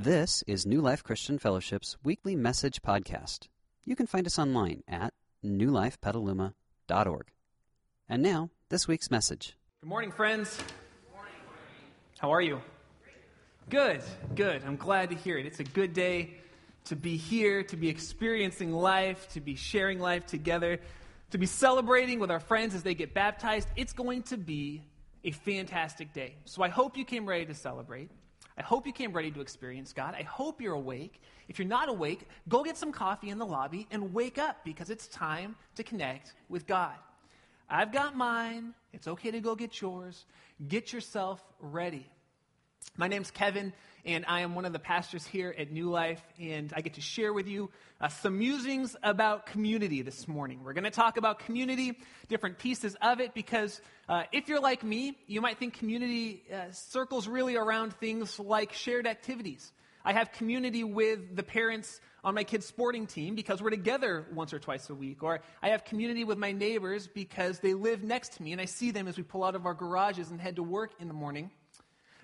This is New Life Christian Fellowship's weekly message podcast. You can find us online at newlifepetaluma.org. And now, this week's message. Good morning, friends. morning How are you? Good, good. I'm glad to hear it. It's a good day to be here, to be experiencing life, to be sharing life together, to be celebrating with our friends as they get baptized. It's going to be a fantastic day. So I hope you came ready to celebrate. I hope you came ready to experience God. I hope you're awake. If you're not awake, go get some coffee in the lobby and wake up because it's time to connect with God. I've got mine. It's okay to go get yours. Get yourself ready. My name's Kevin, and I am one of the pastors here at New Life, and I get to share with you uh, some musings about community this morning. We're going to talk about community, different pieces of it, because uh, if you're like me, you might think community uh, circles really around things like shared activities. I have community with the parents on my kids' sporting team because we're together once or twice a week. Or I have community with my neighbors because they live next to me and I see them as we pull out of our garages and head to work in the morning.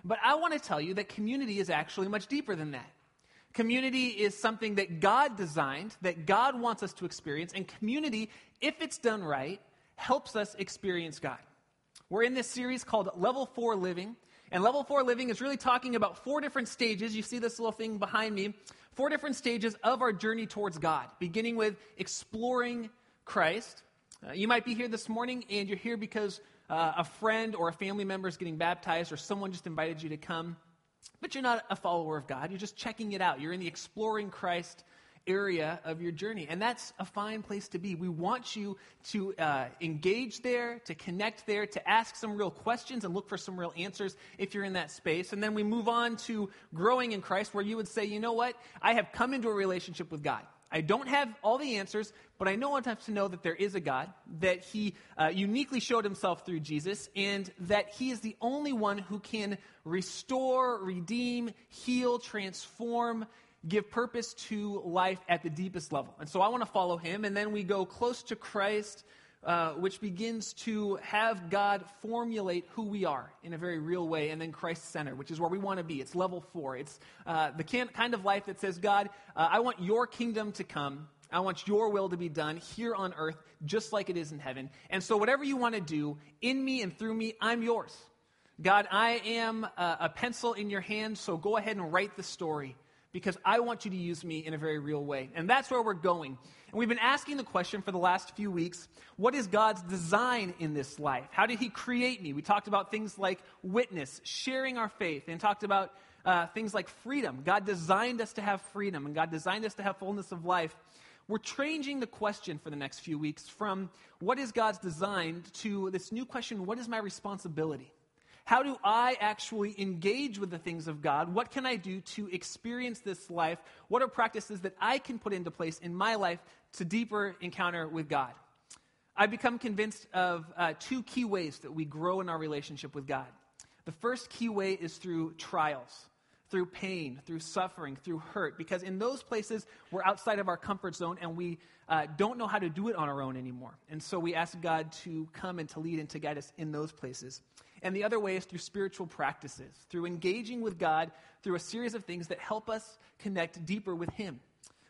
But I want to tell you that community is actually much deeper than that. Community is something that God designed, that God wants us to experience, and community, if it's done right, helps us experience God. We're in this series called Level 4 Living, and Level 4 Living is really talking about four different stages. You see this little thing behind me. Four different stages of our journey towards God, beginning with exploring Christ. Uh, you might be here this morning and you're here because uh, a friend or a family member is getting baptized or someone just invited you to come, but you're not a follower of God. You're just checking it out. You're in the exploring Christ area of your journey. And that's a fine place to be. We want you to uh, engage there, to connect there, to ask some real questions and look for some real answers if you're in that space. And then we move on to growing in Christ, where you would say, you know what? I have come into a relationship with God. I don't have all the answers, but I know enough to know that there is a God, that He uh, uniquely showed Himself through Jesus, and that He is the only one who can restore, redeem, heal, transform, give purpose to life at the deepest level. And so I want to follow Him, and then we go close to Christ uh, which begins to have God formulate who we are in a very real way, and then Christ centered, which is where we want to be. It's level four. It's uh, the can, kind of life that says, God, uh, I want your kingdom to come. I want your will to be done here on earth, just like it is in heaven. And so, whatever you want to do in me and through me, I'm yours. God, I am a, a pencil in your hand, so go ahead and write the story because I want you to use me in a very real way. And that's where we're going. And we've been asking the question for the last few weeks what is God's design in this life? How did He create me? We talked about things like witness, sharing our faith, and talked about uh, things like freedom. God designed us to have freedom, and God designed us to have fullness of life. We're changing the question for the next few weeks from what is God's design to this new question what is my responsibility? How do I actually engage with the things of God? What can I do to experience this life? What are practices that I can put into place in my life to deeper encounter with God? I've become convinced of uh, two key ways that we grow in our relationship with God. The first key way is through trials, through pain, through suffering, through hurt, because in those places we're outside of our comfort zone and we uh, don't know how to do it on our own anymore. And so we ask God to come and to lead and to guide us in those places. And the other way is through spiritual practices, through engaging with God through a series of things that help us connect deeper with Him.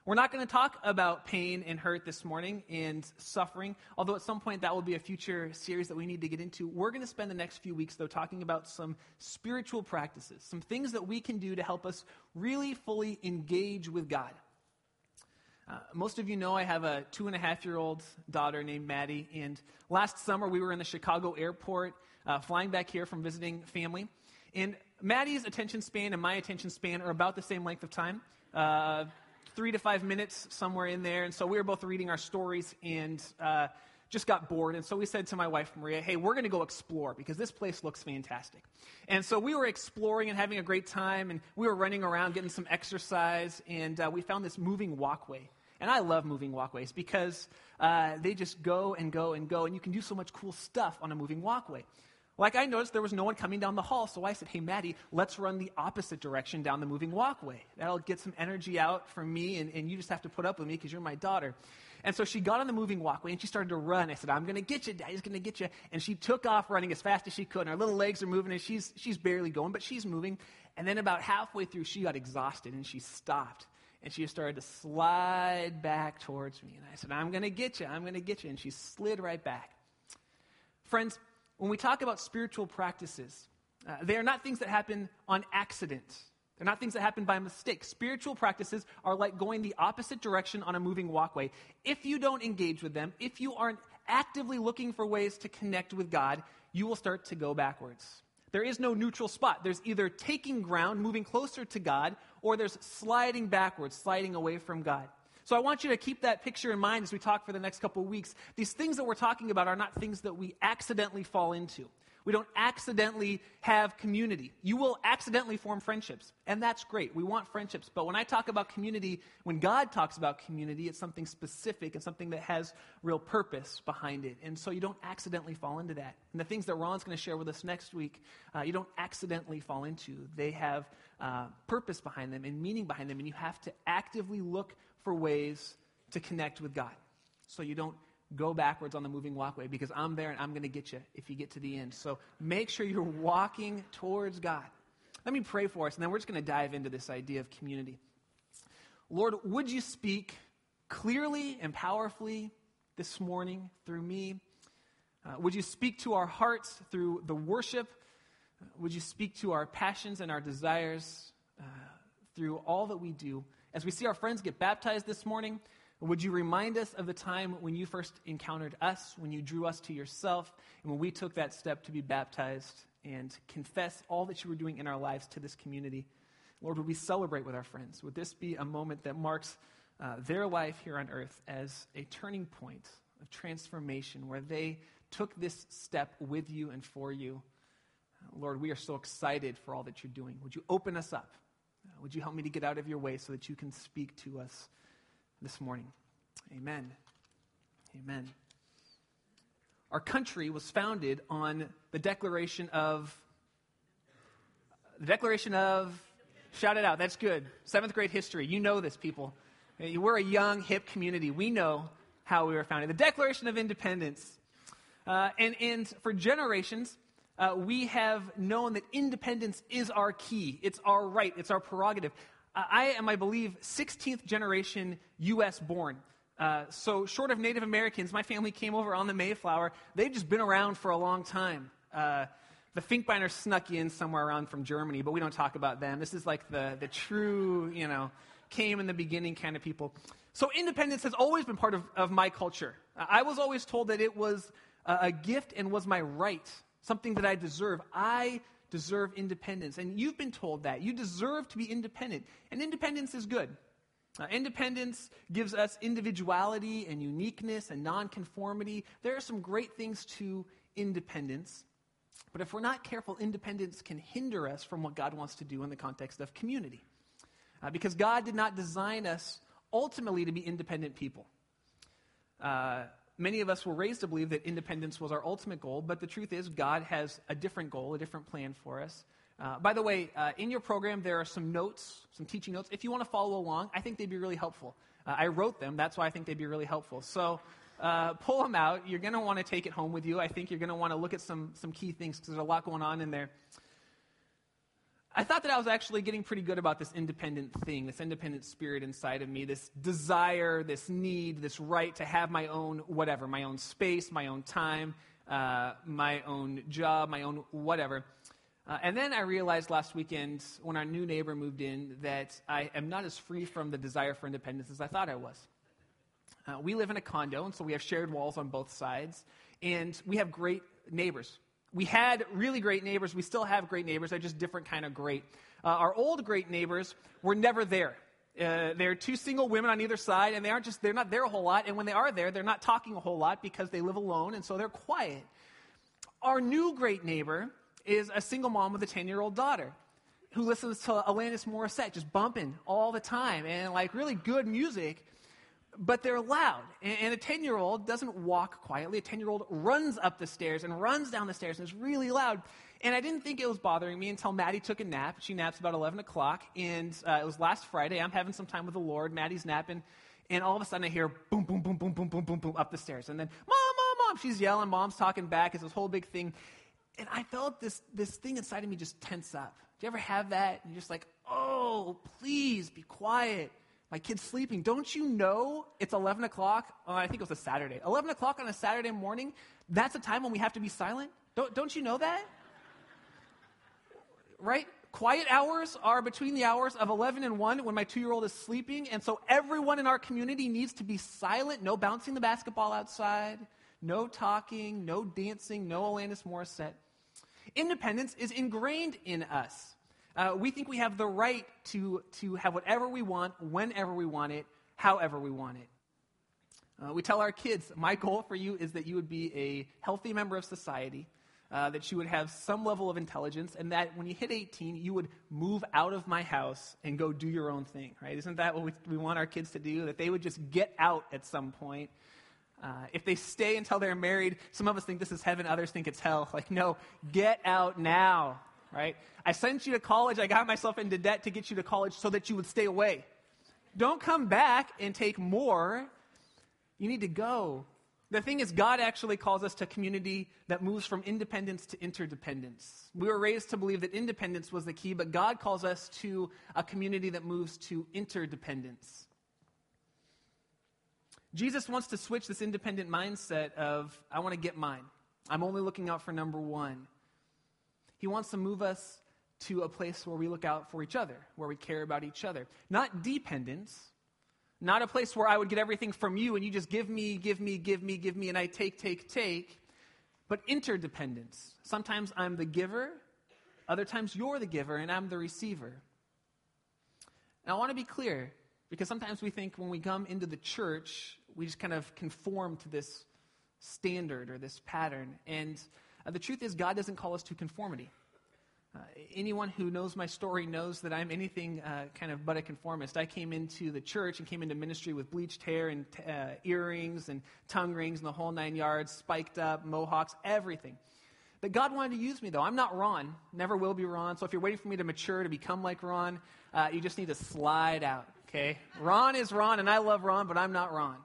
We're not going to talk about pain and hurt this morning and suffering, although at some point that will be a future series that we need to get into. We're going to spend the next few weeks, though, talking about some spiritual practices, some things that we can do to help us really fully engage with God. Uh, most of you know I have a two and a half year old daughter named Maddie, and last summer we were in the Chicago airport uh, flying back here from visiting family. And Maddie's attention span and my attention span are about the same length of time. Uh, three to five minutes somewhere in there. And so we were both reading our stories and uh, just got bored. And so we said to my wife, Maria, hey, we're going to go explore because this place looks fantastic. And so we were exploring and having a great time. And we were running around getting some exercise. And uh, we found this moving walkway. And I love moving walkways because uh, they just go and go and go. And you can do so much cool stuff on a moving walkway. Like I noticed there was no one coming down the hall, so I said, Hey, Maddie, let's run the opposite direction down the moving walkway. That'll get some energy out from me, and, and you just have to put up with me because you're my daughter. And so she got on the moving walkway and she started to run. I said, I'm going to get you, Daddy's going to get you. And she took off running as fast as she could, and her little legs are moving, and she's, she's barely going, but she's moving. And then about halfway through, she got exhausted and she stopped. And she started to slide back towards me. And I said, I'm going to get you, I'm going to get you. And she slid right back. Friends, when we talk about spiritual practices, uh, they are not things that happen on accident. They're not things that happen by mistake. Spiritual practices are like going the opposite direction on a moving walkway. If you don't engage with them, if you aren't actively looking for ways to connect with God, you will start to go backwards. There is no neutral spot. There's either taking ground, moving closer to God, or there's sliding backwards, sliding away from God. So I want you to keep that picture in mind as we talk for the next couple of weeks. These things that we're talking about are not things that we accidentally fall into. We don't accidentally have community. You will accidentally form friendships, and that's great. We want friendships. But when I talk about community, when God talks about community, it's something specific and something that has real purpose behind it. And so you don't accidentally fall into that. And the things that Ron's going to share with us next week, uh, you don't accidentally fall into. They have uh, purpose behind them and meaning behind them, and you have to actively look for ways to connect with God. So you don't go backwards on the moving walkway because I'm there and I'm going to get you if you get to the end. So make sure you're walking towards God. Let me pray for us, and then we're just going to dive into this idea of community. Lord, would you speak clearly and powerfully this morning through me? Uh, would you speak to our hearts through the worship? Would you speak to our passions and our desires uh, through all that we do? As we see our friends get baptized this morning, would you remind us of the time when you first encountered us, when you drew us to yourself, and when we took that step to be baptized and confess all that you were doing in our lives to this community? Lord, would we celebrate with our friends? Would this be a moment that marks uh, their life here on earth as a turning point of transformation where they took this step with you and for you? Lord, we are so excited for all that you're doing. Would you open us up? Would you help me to get out of your way so that you can speak to us this morning? Amen. Amen. Our country was founded on the Declaration of the Declaration of shout it out. That's good. Seventh grade history. You know this, people. We're a young, hip community. We know how we were founded. The Declaration of Independence. Uh, and, and for generations, uh, we have known that independence is our key. It's our right. It's our prerogative. Uh, I am, I believe, 16th generation U.S. born. Uh, so, short of Native Americans, my family came over on the Mayflower. They've just been around for a long time. Uh, the Finkbeiners snuck in somewhere around from Germany, but we don't talk about them. This is like the, the true, you know, came in the beginning kind of people. So, independence has always been part of, of my culture. I was always told that it was a gift and was my right something that I deserve. I deserve independence. And you've been told that. You deserve to be independent. And independence is good. Uh, independence gives us individuality and uniqueness and nonconformity. There are some great things to independence. But if we're not careful, independence can hinder us from what God wants to do in the context of community. Uh, because God did not design us ultimately to be independent people. Uh, many of us were raised to believe that independence was our ultimate goal, but the truth is, God has a different goal, a different plan for us. Uh, by the way, uh, in your program, there are some notes, some teaching notes. If you want to follow along, I think they'd be really helpful. Uh, I wrote them, that's why I think they'd be really helpful. So uh, pull them out. You're going to want to take it home with you. I think you're going to want to look at some, some key things because there's a lot going on in there. I thought that I was actually getting pretty good about this independent thing, this independent spirit inside of me, this desire, this need, this right to have my own whatever, my own space, my own time, uh, my own job, my own whatever. Uh, and then I realized last weekend when our new neighbor moved in that I am not as free from the desire for independence as I thought I was. Uh, we live in a condo, and so we have shared walls on both sides, and we have great neighbors we had really great neighbors. We still have great neighbors. They're just different kind of great. Uh, our old great neighbors were never there. Uh, they're two single women on either side, and they aren't just, they're not there a whole lot. And when they are there, they're not talking a whole lot because they live alone, and so they're quiet. Our new great neighbor is a single mom with a 10 year old daughter who listens to Alanis Morissette just bumping all the time and like really good music. But they're loud. And, a 10 year old doesn't walk quietly. A 10 year old runs up the stairs and runs down the stairs and is really loud. And I didn't think it was bothering me until Maddie took a nap. She naps about 11 o'clock. And uh, it was last Friday. I'm having some time with the Lord. Maddie's napping. And all of a sudden I hear boom, boom, boom, boom, boom, boom, boom, boom up the stairs. And then, Mom, Mom, Mom. She's yelling. Mom's talking back. It's this whole big thing. And I felt this, this thing inside of me just tense up. Do you ever have that? And you're just like, oh, please be quiet. My kid's sleeping. Don't you know it's 11 o'clock? Oh, I think it was a Saturday. 11 o'clock on a Saturday morning, that's a time when we have to be silent? Don't, don't you know that? Right? Quiet hours are between the hours of 11 and 1 when my two year old is sleeping. And so everyone in our community needs to be silent. No bouncing the basketball outside, no talking, no dancing, no Alanis Morissette. Independence is ingrained in us. Uh, we think we have the right to, to have whatever we want, whenever we want it, however we want it. Uh, we tell our kids, my goal for you is that you would be a healthy member of society, uh, that you would have some level of intelligence, and that when you hit 18, you would move out of my house and go do your own thing, right? Isn't that what we, we want our kids to do? That they would just get out at some point. Uh, if they stay until they're married, some of us think this is heaven, others think it's hell. Like, no, get out now right? I sent you to college. I got myself into debt to get you to college so that you would stay away. Don't come back and take more. You need to go. The thing is, God actually calls us to community that moves from independence to interdependence. We were raised to believe that independence was the key, but God calls us to a community that moves to interdependence. Jesus wants to switch this independent mindset of, I want to get mine. I'm only looking out for number one. He wants to move us to a place where we look out for each other, where we care about each other. Not dependence, not a place where I would get everything from you and you just give me, give me, give me, give me, and I take, take, take, but interdependence. Sometimes I'm the giver, other times you're the giver, and I'm the receiver. And I want to be clear, because sometimes we think when we come into the church, we just kind of conform to this standard or this pattern. And uh, the truth is, God doesn't call us to conformity. Uh, anyone who knows my story knows that I'm anything uh, kind of but a conformist. I came into the church and came into ministry with bleached hair and uh, earrings and tongue rings and the whole nine yards, spiked up, mohawks, everything. But God wanted to use me, though. I'm not Ron, never will be Ron. So if you're waiting for me to mature to become like Ron, uh, you just need to slide out, okay? Ron is Ron, and I love Ron, but I'm not Ron.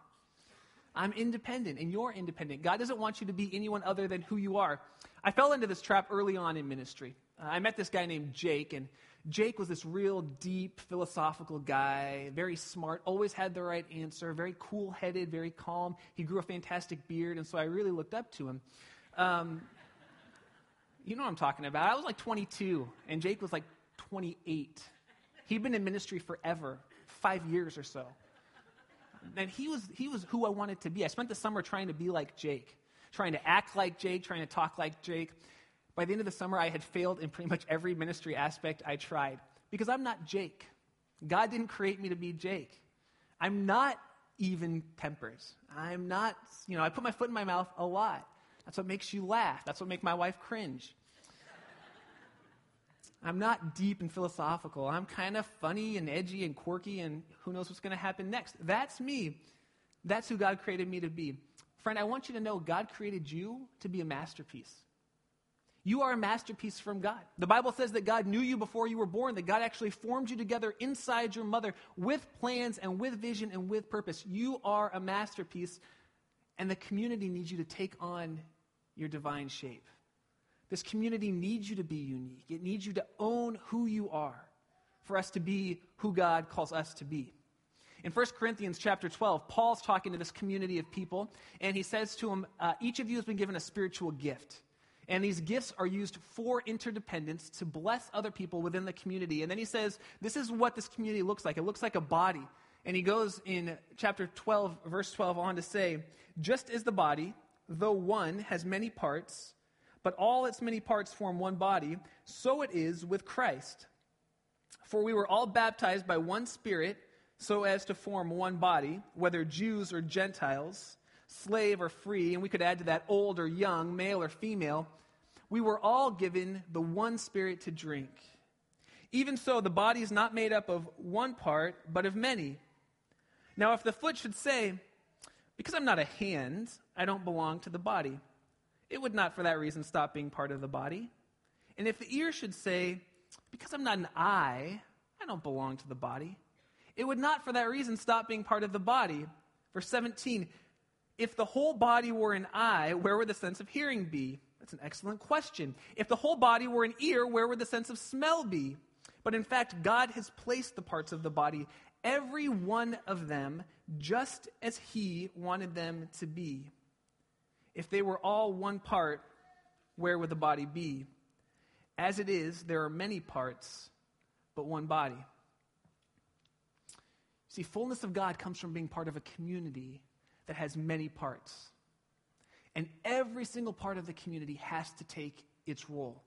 I'm independent and you're independent. God doesn't want you to be anyone other than who you are. I fell into this trap early on in ministry. Uh, I met this guy named Jake, and Jake was this real deep philosophical guy, very smart, always had the right answer, very cool headed, very calm. He grew a fantastic beard, and so I really looked up to him. Um, you know what I'm talking about. I was like 22, and Jake was like 28. He'd been in ministry forever, five years or so and he was, he was who I wanted to be. I spent the summer trying to be like Jake, trying to act like Jake, trying to talk like Jake. By the end of the summer, I had failed in pretty much every ministry aspect I tried because I'm not Jake. God didn't create me to be Jake. I'm not even tempers. I'm not, you know, I put my foot in my mouth a lot. That's what makes you laugh. That's what makes my wife cringe. I'm not deep and philosophical. I'm kind of funny and edgy and quirky, and who knows what's going to happen next. That's me. That's who God created me to be. Friend, I want you to know God created you to be a masterpiece. You are a masterpiece from God. The Bible says that God knew you before you were born, that God actually formed you together inside your mother with plans and with vision and with purpose. You are a masterpiece, and the community needs you to take on your divine shape. This community needs you to be unique. It needs you to own who you are for us to be who God calls us to be. In 1 Corinthians chapter 12, Paul's talking to this community of people, and he says to them, uh, Each of you has been given a spiritual gift. And these gifts are used for interdependence to bless other people within the community. And then he says, This is what this community looks like. It looks like a body. And he goes in chapter 12, verse 12, on to say, Just as the body, though one, has many parts, but all its many parts form one body, so it is with Christ. For we were all baptized by one Spirit, so as to form one body, whether Jews or Gentiles, slave or free, and we could add to that old or young, male or female. We were all given the one Spirit to drink. Even so, the body is not made up of one part, but of many. Now, if the foot should say, Because I'm not a hand, I don't belong to the body, it would not for that reason stop being part of the body. And if the ear should say, Because I'm not an eye, I don't belong to the body, it would not for that reason stop being part of the body. Verse 17, if the whole body were an eye, where would the sense of hearing be? That's an excellent question. If the whole body were an ear, where would the sense of smell be? But in fact, God has placed the parts of the body, every one of them, just as He wanted them to be. If they were all one part, where would the body be? As it is, there are many parts, but one body. See, fullness of God comes from being part of a community that has many parts. And every single part of the community has to take its role.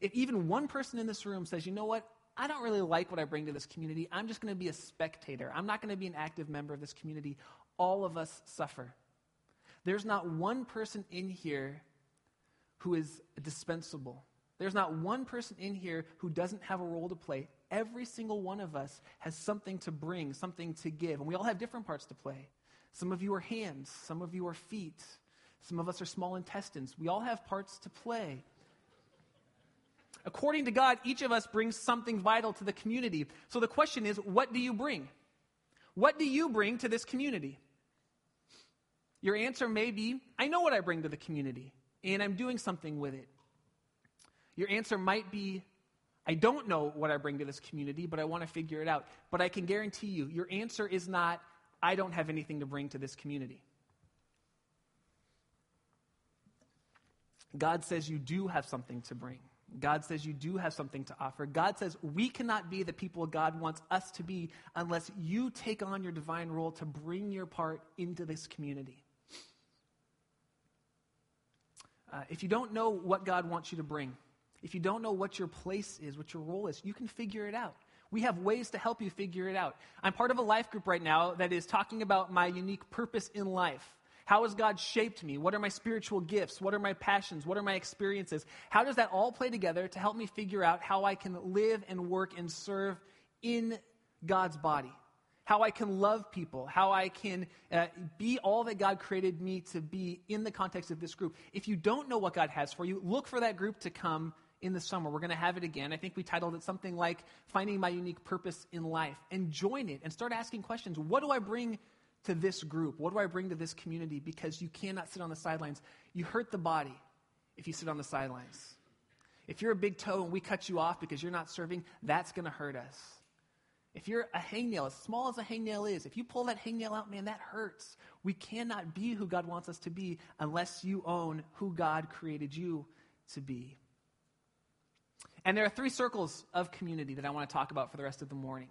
If even one person in this room says, you know what, I don't really like what I bring to this community, I'm just going to be a spectator, I'm not going to be an active member of this community, all of us suffer. There's not one person in here who is dispensable. There's not one person in here who doesn't have a role to play. Every single one of us has something to bring, something to give, and we all have different parts to play. Some of you are hands, some of you are feet, some of us are small intestines. We all have parts to play. According to God, each of us brings something vital to the community. So the question is what do you bring? What do you bring to this community? Your answer may be I know what I bring to the community, and I'm doing something with it. Your answer might be I don't know what I bring to this community, but I want to figure it out. But I can guarantee you, your answer is not I don't have anything to bring to this community. God says you do have something to bring. God says you do have something to offer. God says we cannot be the people God wants us to be unless you take on your divine role to bring your part into this community. Uh, if you don't know what God wants you to bring, if you don't know what your place is, what your role is, you can figure it out. We have ways to help you figure it out. I'm part of a life group right now that is talking about my unique purpose in life. How has God shaped me? What are my spiritual gifts? What are my passions? What are my experiences? How does that all play together to help me figure out how I can live and work and serve in God's body? How I can love people, how I can uh, be all that God created me to be in the context of this group. If you don't know what God has for you, look for that group to come in the summer. We're going to have it again. I think we titled it something like Finding My Unique Purpose in Life. And join it and start asking questions. What do I bring to this group? What do I bring to this community? Because you cannot sit on the sidelines. You hurt the body if you sit on the sidelines. If you're a big toe and we cut you off because you're not serving, that's going to hurt us. If you're a hangnail, as small as a hangnail is, if you pull that hangnail out, man, that hurts. We cannot be who God wants us to be unless you own who God created you to be. And there are three circles of community that I want to talk about for the rest of the morning.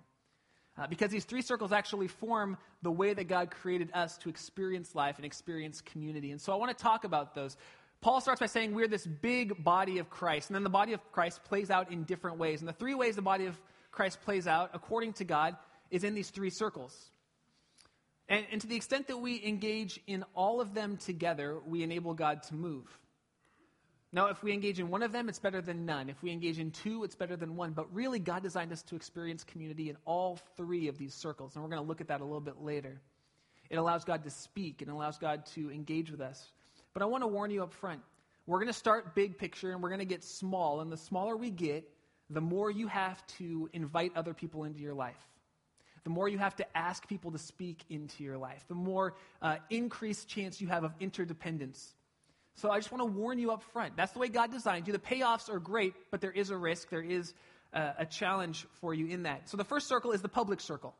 Uh, because these three circles actually form the way that God created us to experience life and experience community. And so I want to talk about those. Paul starts by saying we're this big body of Christ, and then the body of Christ plays out in different ways. And the three ways the body of Christ plays out, according to God, is in these three circles. And, and to the extent that we engage in all of them together, we enable God to move. Now, if we engage in one of them, it's better than none. If we engage in two, it's better than one. But really, God designed us to experience community in all three of these circles. And we're going to look at that a little bit later. It allows God to speak, it allows God to engage with us. But I want to warn you up front. We're going to start big picture and we're going to get small. And the smaller we get, the more you have to invite other people into your life. The more you have to ask people to speak into your life. The more uh, increased chance you have of interdependence. So I just want to warn you up front. That's the way God designed you. The payoffs are great, but there is a risk, there is a, a challenge for you in that. So the first circle is the public circle.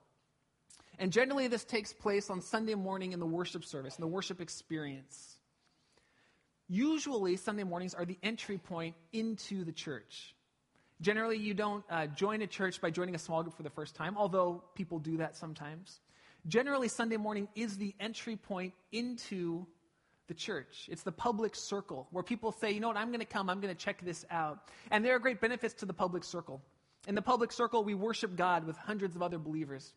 And generally, this takes place on Sunday morning in the worship service, in the worship experience. Usually, Sunday mornings are the entry point into the church. Generally, you don't uh, join a church by joining a small group for the first time, although people do that sometimes. Generally, Sunday morning is the entry point into the church. It's the public circle where people say, you know what, I'm going to come, I'm going to check this out. And there are great benefits to the public circle. In the public circle, we worship God with hundreds of other believers.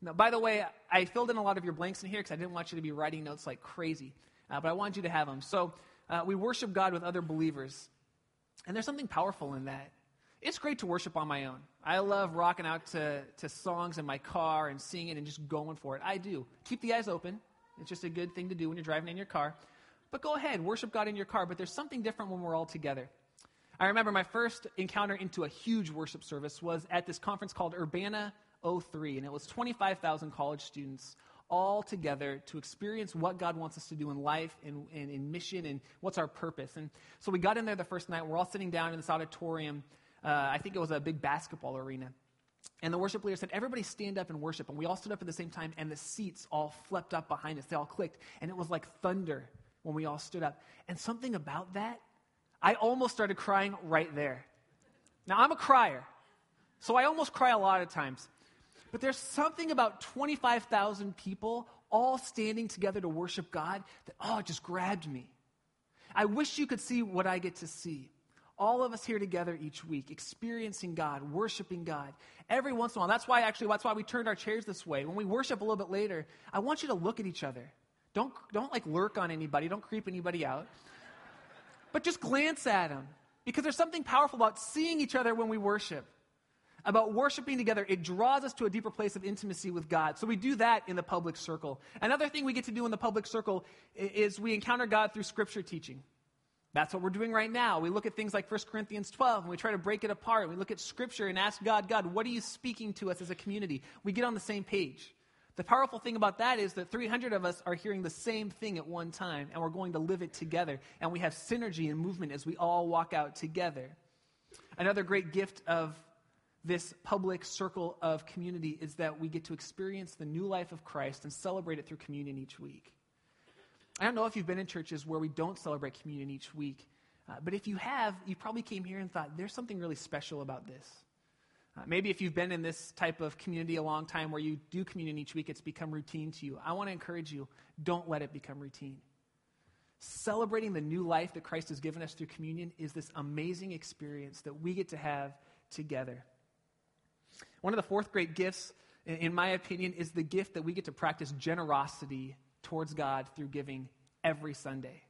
Now, by the way, I filled in a lot of your blanks in here because I didn't want you to be writing notes like crazy, uh, but I wanted you to have them. So uh, we worship God with other believers. And there's something powerful in that. It's great to worship on my own. I love rocking out to, to songs in my car and singing and just going for it. I do. Keep the eyes open. It's just a good thing to do when you're driving in your car. But go ahead, worship God in your car. But there's something different when we're all together. I remember my first encounter into a huge worship service was at this conference called Urbana 03, and it was 25,000 college students all together to experience what God wants us to do in life and, and in mission and what's our purpose. And so we got in there the first night. We're all sitting down in this auditorium. Uh, I think it was a big basketball arena. And the worship leader said, Everybody stand up and worship. And we all stood up at the same time, and the seats all flipped up behind us. They all clicked. And it was like thunder when we all stood up. And something about that, I almost started crying right there. Now, I'm a crier, so I almost cry a lot of times. But there's something about 25,000 people all standing together to worship God that, oh, it just grabbed me. I wish you could see what I get to see. All of us here together each week, experiencing God, worshiping God. Every once in a while. That's why, actually, that's why we turned our chairs this way. When we worship a little bit later, I want you to look at each other. Don't, don't like lurk on anybody, don't creep anybody out. But just glance at them. Because there's something powerful about seeing each other when we worship about worshiping together, it draws us to a deeper place of intimacy with God. So we do that in the public circle. Another thing we get to do in the public circle is we encounter God through scripture teaching. That's what we're doing right now. We look at things like 1 Corinthians 12 and we try to break it apart. We look at scripture and ask God, God, what are you speaking to us as a community? We get on the same page. The powerful thing about that is that 300 of us are hearing the same thing at one time and we're going to live it together. And we have synergy and movement as we all walk out together. Another great gift of this public circle of community is that we get to experience the new life of Christ and celebrate it through communion each week. I don't know if you've been in churches where we don't celebrate communion each week, uh, but if you have, you probably came here and thought, there's something really special about this. Uh, maybe if you've been in this type of community a long time where you do communion each week, it's become routine to you. I want to encourage you don't let it become routine. Celebrating the new life that Christ has given us through communion is this amazing experience that we get to have together. One of the fourth great gifts, in my opinion, is the gift that we get to practice generosity towards God through giving every Sunday.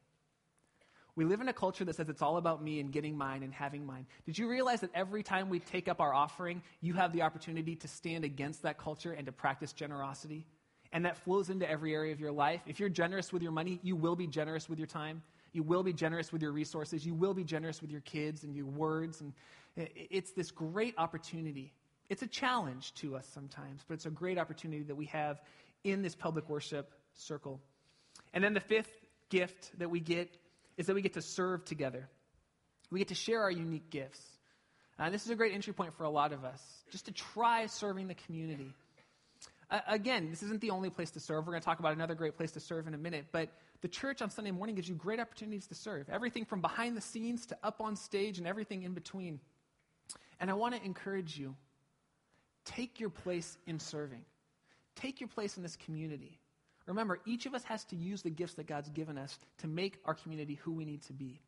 We live in a culture that says it's all about me and getting mine and having mine. Did you realize that every time we take up our offering, you have the opportunity to stand against that culture and to practice generosity? And that flows into every area of your life. If you're generous with your money, you will be generous with your time. You will be generous with your resources. You will be generous with your kids and your words. And it's this great opportunity it's a challenge to us sometimes, but it's a great opportunity that we have in this public worship circle. And then the fifth gift that we get is that we get to serve together. We get to share our unique gifts. And uh, this is a great entry point for a lot of us, just to try serving the community. Uh, again, this isn't the only place to serve. We're going to talk about another great place to serve in a minute, but the church on Sunday morning gives you great opportunities to serve. Everything from behind the scenes to up on stage and everything in between. And I want to encourage you Take your place in serving. Take your place in this community. Remember, each of us has to use the gifts that God's given us to make our community who we need to be.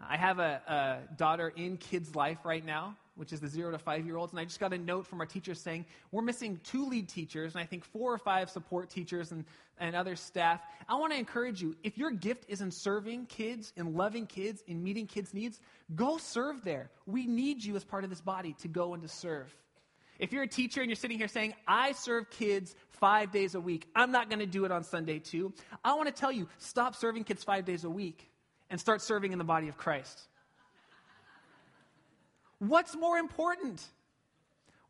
I have a, a, daughter in kids' life right now, which is the zero to five year olds, and I just got a note from our teacher saying we're missing two lead teachers and I think four or five support teachers and, and other staff. I want to encourage you if your gift is in serving kids, in loving kids, in meeting kids' needs, go serve there. We need you as part of this body to go and to serve. If you're a teacher and you're sitting here saying, I serve kids five days a week, I'm not going to do it on Sunday too, I want to tell you, stop serving kids five days a week and start serving in the body of Christ. What's more important?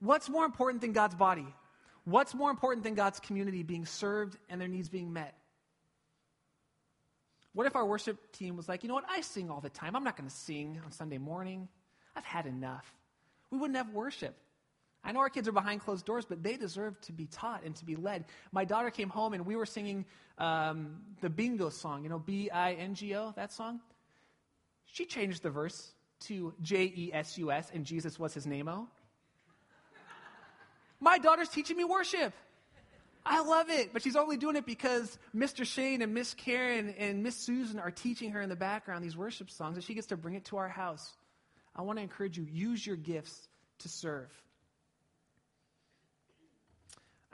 What's more important than God's body? What's more important than God's community being served and their needs being met? What if our worship team was like, you know what, I sing all the time. I'm not going to sing on Sunday morning. I've had enough. We wouldn't have worship. I know our kids are behind closed doors, but they deserve to be taught and to be led. My daughter came home and we were singing um, the bingo song, you know, B I N G O, that song. She changed the verse to J E S U S and Jesus was his name O. My daughter's teaching me worship. I love it, but she's only doing it because Mr. Shane and Miss Karen and Miss Susan are teaching her in the background these worship songs, and she gets to bring it to our house. I want to encourage you use your gifts to serve.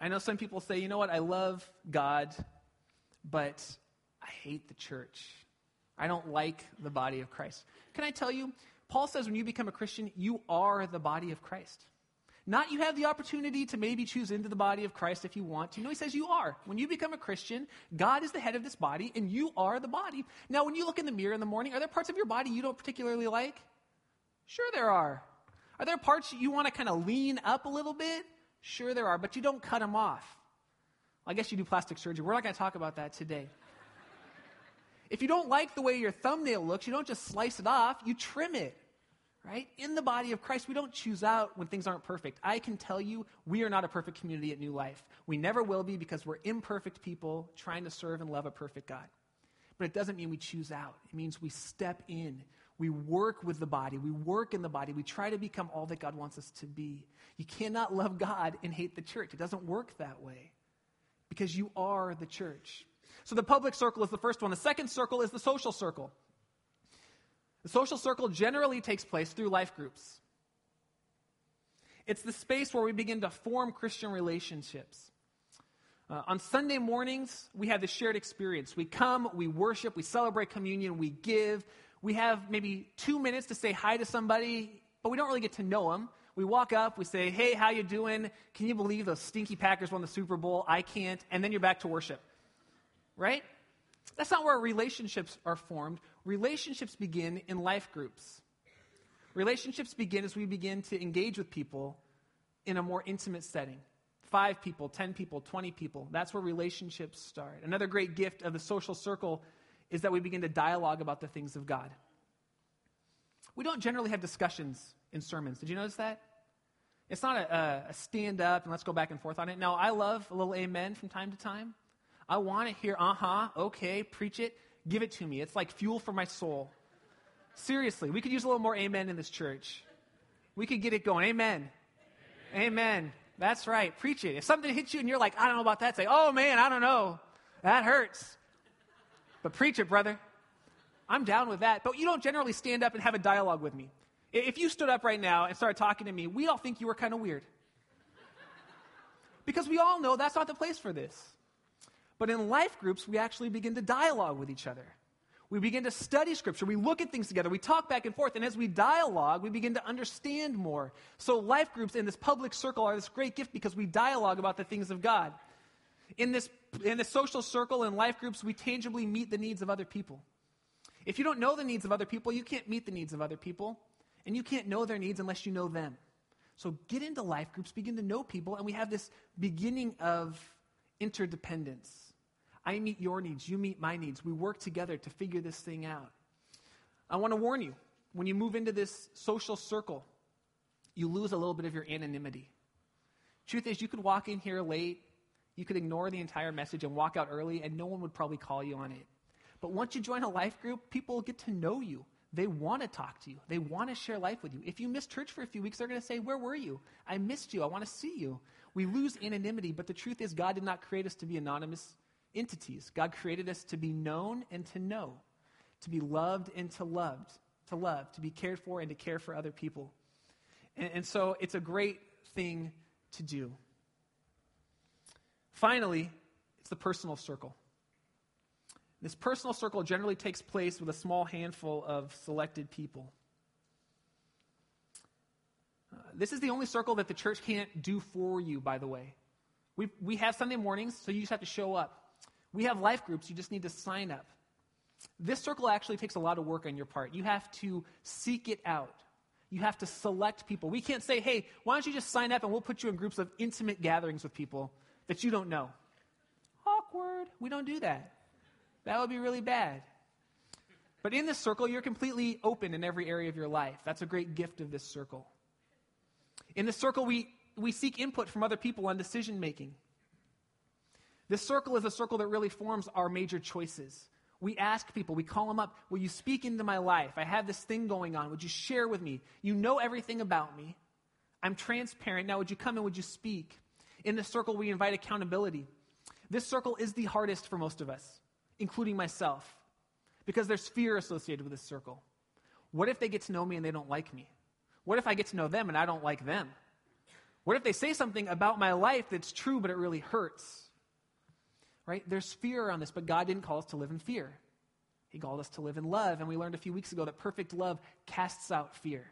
I know some people say, you know what, I love God, but I hate the church. I don't like the body of Christ. Can I tell you, Paul says when you become a Christian, you are the body of Christ. Not you have the opportunity to maybe choose into the body of Christ if you want to. No, he says you are. When you become a Christian, God is the head of this body and you are the body. Now, when you look in the mirror in the morning, are there parts of your body you don't particularly like? Sure, there are. Are there parts you want to kind of lean up a little bit? Sure, there are, but you don't cut them off. I guess you do plastic surgery. We're not going to talk about that today. If you don't like the way your thumbnail looks, you don't just slice it off, you trim it right? In the body of Christ, we don't choose out when things aren't perfect. I can tell you, we are not a perfect community at New Life. We never will be because we're imperfect people trying to serve and love a perfect God. But it doesn't mean we choose out, it means we step in. We work with the body. We work in the body. We try to become all that God wants us to be. You cannot love God and hate the church. It doesn't work that way because you are the church. So the public circle is the first one. The second circle is the social circle. The social circle generally takes place through life groups. It's the space where we begin to form Christian relationships. Uh, on Sunday mornings, we have the shared experience. We come, we worship, we celebrate communion, we give. We have maybe two minutes to say hi to somebody, but we don't really get to know them. We walk up, we say, "Hey, how you doing? Can you believe those stinky Packers won the Super Bowl? I can't." And then you're back to worship. Right? That's not where relationships are formed. Relationships begin in life groups. Relationships begin as we begin to engage with people in a more intimate setting. Five people, 10 people, 20 people. That's where relationships start. Another great gift of the social circle is that we begin to dialogue about the things of God. We don't generally have discussions in sermons. Did you notice that? It's not a, a stand up and let's go back and forth on it. Now, I love a little amen from time to time. I want to hear, uh huh, okay, preach it, give it to me. It's like fuel for my soul. Seriously, we could use a little more amen in this church. We could get it going. Amen. Amen. amen. That's right. Preach it. If something hits you and you're like, I don't know about that, say, oh man, I don't know. That hurts. But preach it, brother. I'm down with that. But you don't generally stand up and have a dialogue with me. If you stood up right now and started talking to me, we all think you were kind of weird. Because we all know that's not the place for this. But in life groups, we actually begin to dialogue with each other. We begin to study scripture. We look at things together. We talk back and forth. And as we dialogue, we begin to understand more. So, life groups in this public circle are this great gift because we dialogue about the things of God. In this, in this social circle and life groups, we tangibly meet the needs of other people. If you don't know the needs of other people, you can't meet the needs of other people. And you can't know their needs unless you know them. So, get into life groups, begin to know people, and we have this beginning of interdependence. I meet your needs, you meet my needs. We work together to figure this thing out. I want to warn you when you move into this social circle, you lose a little bit of your anonymity. Truth is, you could walk in here late, you could ignore the entire message and walk out early, and no one would probably call you on it. But once you join a life group, people get to know you. They want to talk to you. They want to share life with you. If you miss church for a few weeks, they're going to say, Where were you? I missed you. I want to see you. We lose anonymity, but the truth is, God did not create us to be anonymous entities. God created us to be known and to know, to be loved and to loved, to love, to be cared for and to care for other people. And, and so it's a great thing to do. Finally, it's the personal circle. This personal circle generally takes place with a small handful of selected people. Uh, this is the only circle that the church can't do for you, by the way. We, we have Sunday mornings, so you just have to show up. We have life groups, you just need to sign up. This circle actually takes a lot of work on your part. You have to seek it out. You have to select people. We can't say, hey, why don't you just sign up and we'll put you in groups of intimate gatherings with people that you don't know. Awkward. We don't do that. That would be really bad. But in this circle, you're completely open in every area of your life. That's a great gift of this circle. In this circle, we, we seek input from other people on decision making. This circle is a circle that really forms our major choices. We ask people, we call them up, Will you speak into my life? I have this thing going on. Would you share with me? You know everything about me. I'm transparent. Now, would you come and would you speak? In this circle, we invite accountability. This circle is the hardest for most of us, including myself, because there's fear associated with this circle. What if they get to know me and they don't like me? What if I get to know them and I don't like them? What if they say something about my life that's true, but it really hurts? right? There's fear around this, but God didn't call us to live in fear. He called us to live in love, and we learned a few weeks ago that perfect love casts out fear.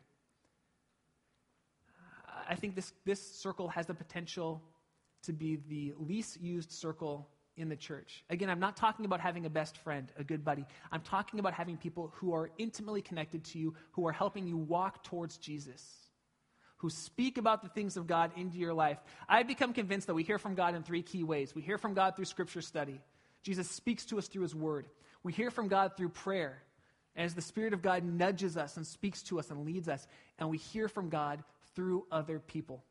I think this, this circle has the potential to be the least used circle in the church. Again, I'm not talking about having a best friend, a good buddy. I'm talking about having people who are intimately connected to you, who are helping you walk towards Jesus, who speak about the things of God into your life. I've become convinced that we hear from God in three key ways. We hear from God through scripture study. Jesus speaks to us through his word. We hear from God through prayer. As the Spirit of God nudges us and speaks to us and leads us, and we hear from God through other people.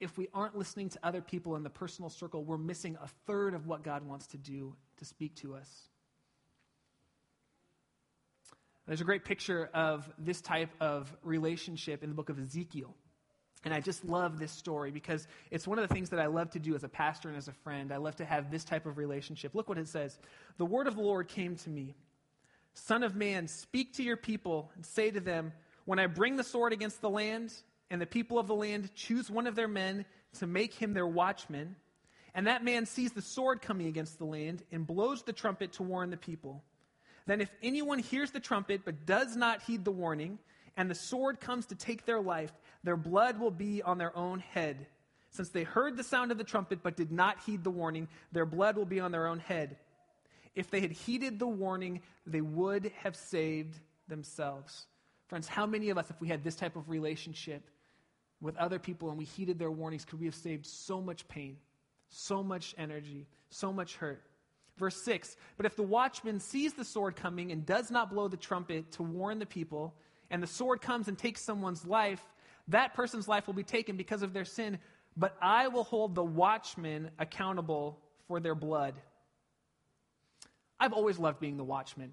If we aren't listening to other people in the personal circle, we're missing a third of what God wants to do to speak to us. There's a great picture of this type of relationship in the book of Ezekiel. And I just love this story because it's one of the things that I love to do as a pastor and as a friend. I love to have this type of relationship. Look what it says The word of the Lord came to me Son of man, speak to your people and say to them, when I bring the sword against the land, and the people of the land choose one of their men to make him their watchman, and that man sees the sword coming against the land and blows the trumpet to warn the people, then if anyone hears the trumpet but does not heed the warning, and the sword comes to take their life, their blood will be on their own head. Since they heard the sound of the trumpet but did not heed the warning, their blood will be on their own head. If they had heeded the warning, they would have saved themselves. Friends, how many of us, if we had this type of relationship with other people and we heeded their warnings, could we have saved so much pain, so much energy, so much hurt? Verse 6 But if the watchman sees the sword coming and does not blow the trumpet to warn the people, and the sword comes and takes someone's life, that person's life will be taken because of their sin, but I will hold the watchman accountable for their blood. I've always loved being the watchman.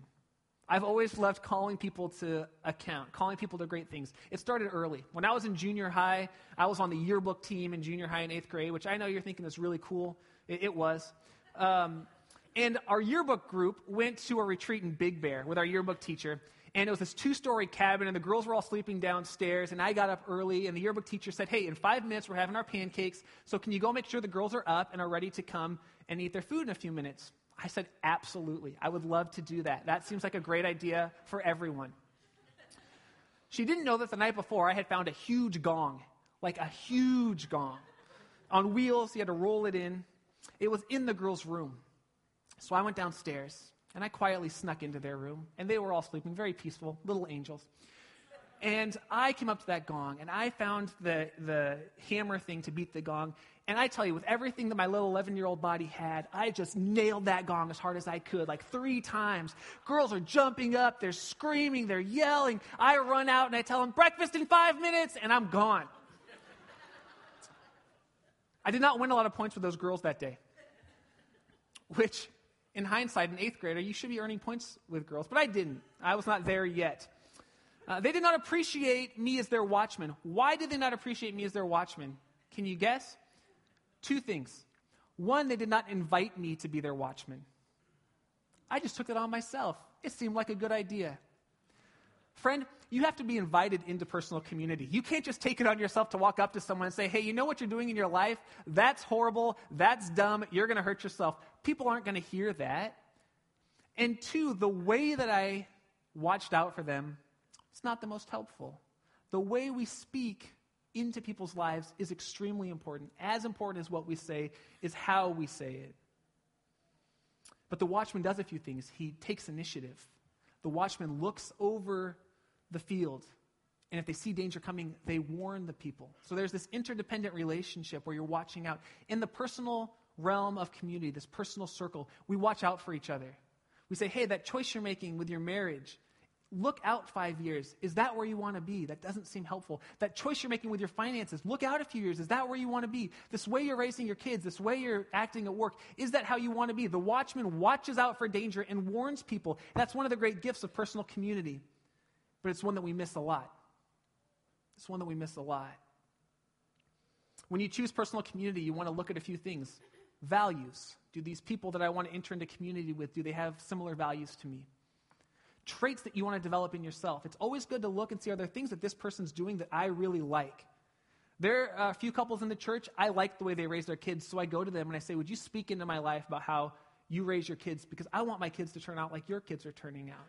I've always loved calling people to account, calling people to great things. It started early. When I was in junior high, I was on the yearbook team in junior high in eighth grade, which I know you're thinking is really cool. It, it was. Um, and our yearbook group went to a retreat in Big Bear with our yearbook teacher. And it was this two story cabin, and the girls were all sleeping downstairs. And I got up early, and the yearbook teacher said, Hey, in five minutes, we're having our pancakes. So can you go make sure the girls are up and are ready to come and eat their food in a few minutes? I said, absolutely. I would love to do that. That seems like a great idea for everyone. She didn't know that the night before I had found a huge gong, like a huge gong. On wheels, you had to roll it in. It was in the girls' room. So I went downstairs and I quietly snuck into their room, and they were all sleeping, very peaceful, little angels. And I came up to that gong and I found the, the hammer thing to beat the gong, and I tell you, with everything that my little 11 year old body had, I just nailed that gong as hard as I could, like three times. Girls are jumping up, they're screaming, they're yelling. I run out and I tell them, breakfast in five minutes, and I'm gone. I did not win a lot of points with those girls that day, which, in hindsight, an eighth grader, you should be earning points with girls, but I didn't. I was not there yet. Uh, they did not appreciate me as their watchman. Why did they not appreciate me as their watchman? Can you guess? Two things. One, they did not invite me to be their watchman. I just took it on myself. It seemed like a good idea. Friend, you have to be invited into personal community. You can't just take it on yourself to walk up to someone and say, hey, you know what you're doing in your life? That's horrible. That's dumb. You're going to hurt yourself. People aren't going to hear that. And two, the way that I watched out for them, it's not the most helpful. The way we speak into people's lives is extremely important. As important as what we say is how we say it. But the watchman does a few things. He takes initiative. The watchman looks over the field, and if they see danger coming, they warn the people. So there's this interdependent relationship where you're watching out. In the personal realm of community, this personal circle, we watch out for each other. We say, hey, that choice you're making with your marriage, Look out five years. Is that where you want to be? That doesn't seem helpful. That choice you're making with your finances, look out a few years. Is that where you want to be? This way you're raising your kids, this way you're acting at work, is that how you want to be? The watchman watches out for danger and warns people. That's one of the great gifts of personal community, but it's one that we miss a lot. It's one that we miss a lot. When you choose personal community, you want to look at a few things values. Do these people that I want to enter into community with, do they have similar values to me? Traits that you want to develop in yourself. It's always good to look and see are there things that this person's doing that I really like? There are a few couples in the church, I like the way they raise their kids, so I go to them and I say, Would you speak into my life about how you raise your kids because I want my kids to turn out like your kids are turning out.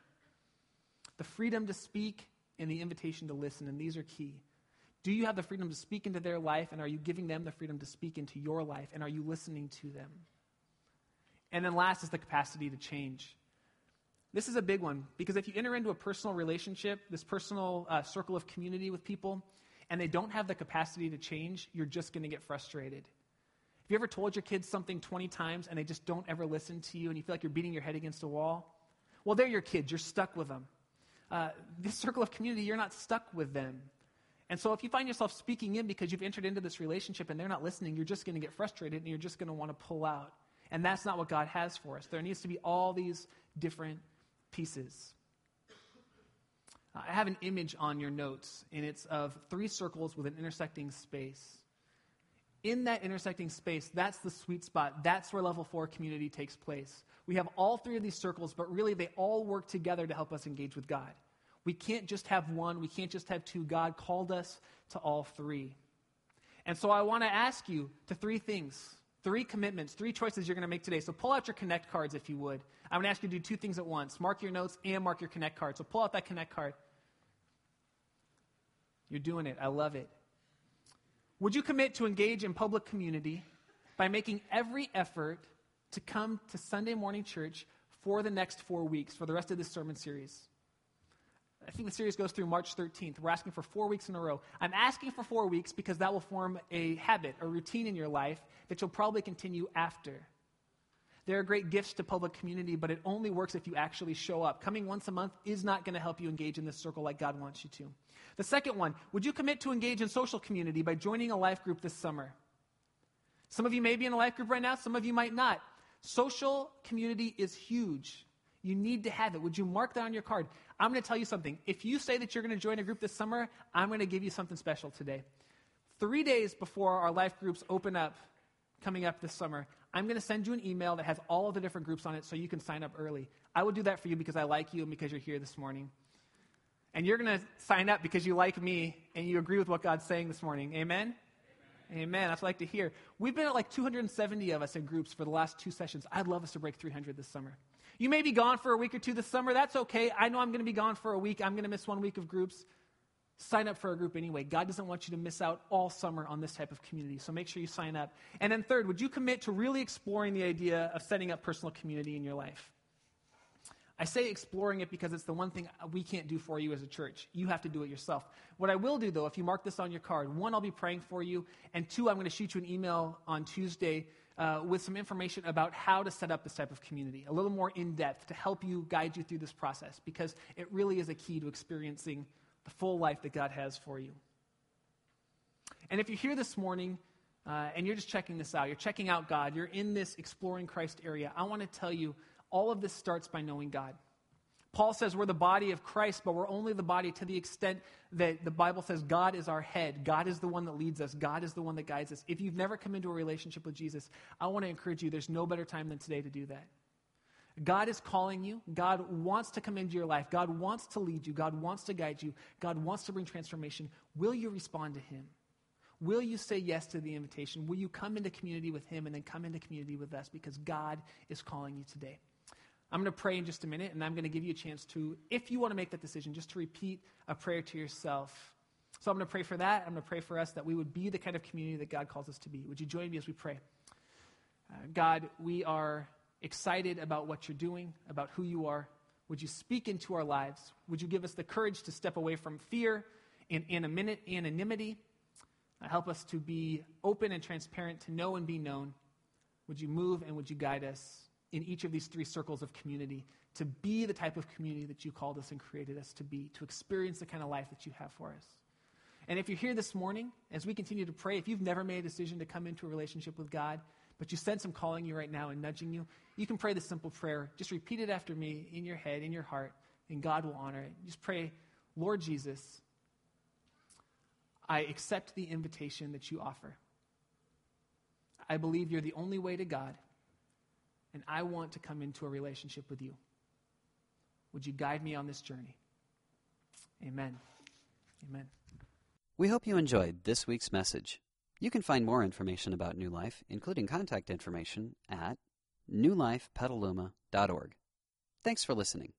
The freedom to speak and the invitation to listen, and these are key. Do you have the freedom to speak into their life, and are you giving them the freedom to speak into your life, and are you listening to them? And then last is the capacity to change. This is a big one because if you enter into a personal relationship, this personal uh, circle of community with people, and they don't have the capacity to change, you're just going to get frustrated. Have you ever told your kids something 20 times and they just don't ever listen to you and you feel like you're beating your head against a wall? Well, they're your kids. You're stuck with them. Uh, this circle of community, you're not stuck with them. And so if you find yourself speaking in because you've entered into this relationship and they're not listening, you're just going to get frustrated and you're just going to want to pull out. And that's not what God has for us. There needs to be all these different pieces. I have an image on your notes, and it's of three circles with an intersecting space. In that intersecting space, that's the sweet spot. That's where level four community takes place. We have all three of these circles, but really they all work together to help us engage with God. We can't just have one, we can't just have two. God called us to all three. And so I want to ask you to three things Three commitments, three choices you're going to make today. So pull out your Connect cards if you would. I'm going to ask you to do two things at once mark your notes and mark your Connect card. So pull out that Connect card. You're doing it. I love it. Would you commit to engage in public community by making every effort to come to Sunday morning church for the next four weeks, for the rest of this sermon series? I think the series goes through March 13th. We're asking for four weeks in a row. I'm asking for four weeks because that will form a habit, a routine in your life that you'll probably continue after. There are great gifts to public community, but it only works if you actually show up. Coming once a month is not going to help you engage in this circle like God wants you to. The second one, would you commit to engage in social community by joining a life group this summer? Some of you may be in a life group right now, some of you might not. Social community is huge. You need to have it. Would you mark that on your card? I'm going to tell you something. If you say that you're going to join a group this summer, I'm going to give you something special today. Three days before our life groups open up, coming up this summer, I'm going to send you an email that has all of the different groups on it so you can sign up early. I will do that for you because I like you and because you're here this morning. And you're going to sign up because you like me and you agree with what God's saying this morning. Amen? Amen. Amen. What like to hear. We've been at like 270 of us in groups for the last two sessions. I'd love us to break 300 this summer. You may be gone for a week or two this summer. That's okay. I know I'm going to be gone for a week. I'm going to miss one week of groups. Sign up for a group anyway. God doesn't want you to miss out all summer on this type of community. So make sure you sign up. And then, third, would you commit to really exploring the idea of setting up personal community in your life? I say exploring it because it's the one thing we can't do for you as a church. You have to do it yourself. What I will do, though, if you mark this on your card, one, I'll be praying for you, and two, I'm going to shoot you an email on Tuesday uh, with some information about how to set up this type of community, a little more in depth to help you guide you through this process, because it really is a key to experiencing the full life that God has for you. And if you're here this morning uh, and you're just checking this out, you're checking out God, you're in this exploring Christ area, I want to tell you all of this starts by knowing God. Paul says we're the body of Christ, but we're only the body to the extent that the Bible says God is our head. God is the one that leads us. God is the one that guides us. If you've never come into a relationship with Jesus, I want to encourage you there's no better time than today to do that. God is calling you. God wants to come into your life. God wants to lead you. God wants to guide you. God wants to bring transformation. Will you respond to Him? Will you say yes to the invitation? Will you come into community with Him and then come into community with us because God is calling you today? I'm going to pray in just a minute, and I'm going to give you a chance to, if you want to make that decision, just to repeat a prayer to yourself. So I'm going to pray for that. I'm going to pray for us that we would be the kind of community that God calls us to be. Would you join me as we pray? Uh, God, we are excited about what you're doing, about who you are. Would you speak into our lives? Would you give us the courage to step away from fear and anonymity? Uh, help us to be open and transparent, to know and be known. Would you move and would you guide us? In each of these three circles of community to be the type of community that you called us and created us to be, to experience the kind of life that you have for us. And if you're here this morning, as we continue to pray, if you've never made a decision to come into a relationship with God, but you sense Him calling you right now and nudging you, you can pray this simple prayer. Just repeat it after me in your head, in your heart, and God will honor it. Just pray, Lord Jesus, I accept the invitation that you offer. I believe you're the only way to God and I want to come into a relationship with you. Would you guide me on this journey? Amen. Amen. We hope you enjoyed this week's message. You can find more information about New Life, including contact information, at newlifepetaluma.org. Thanks for listening.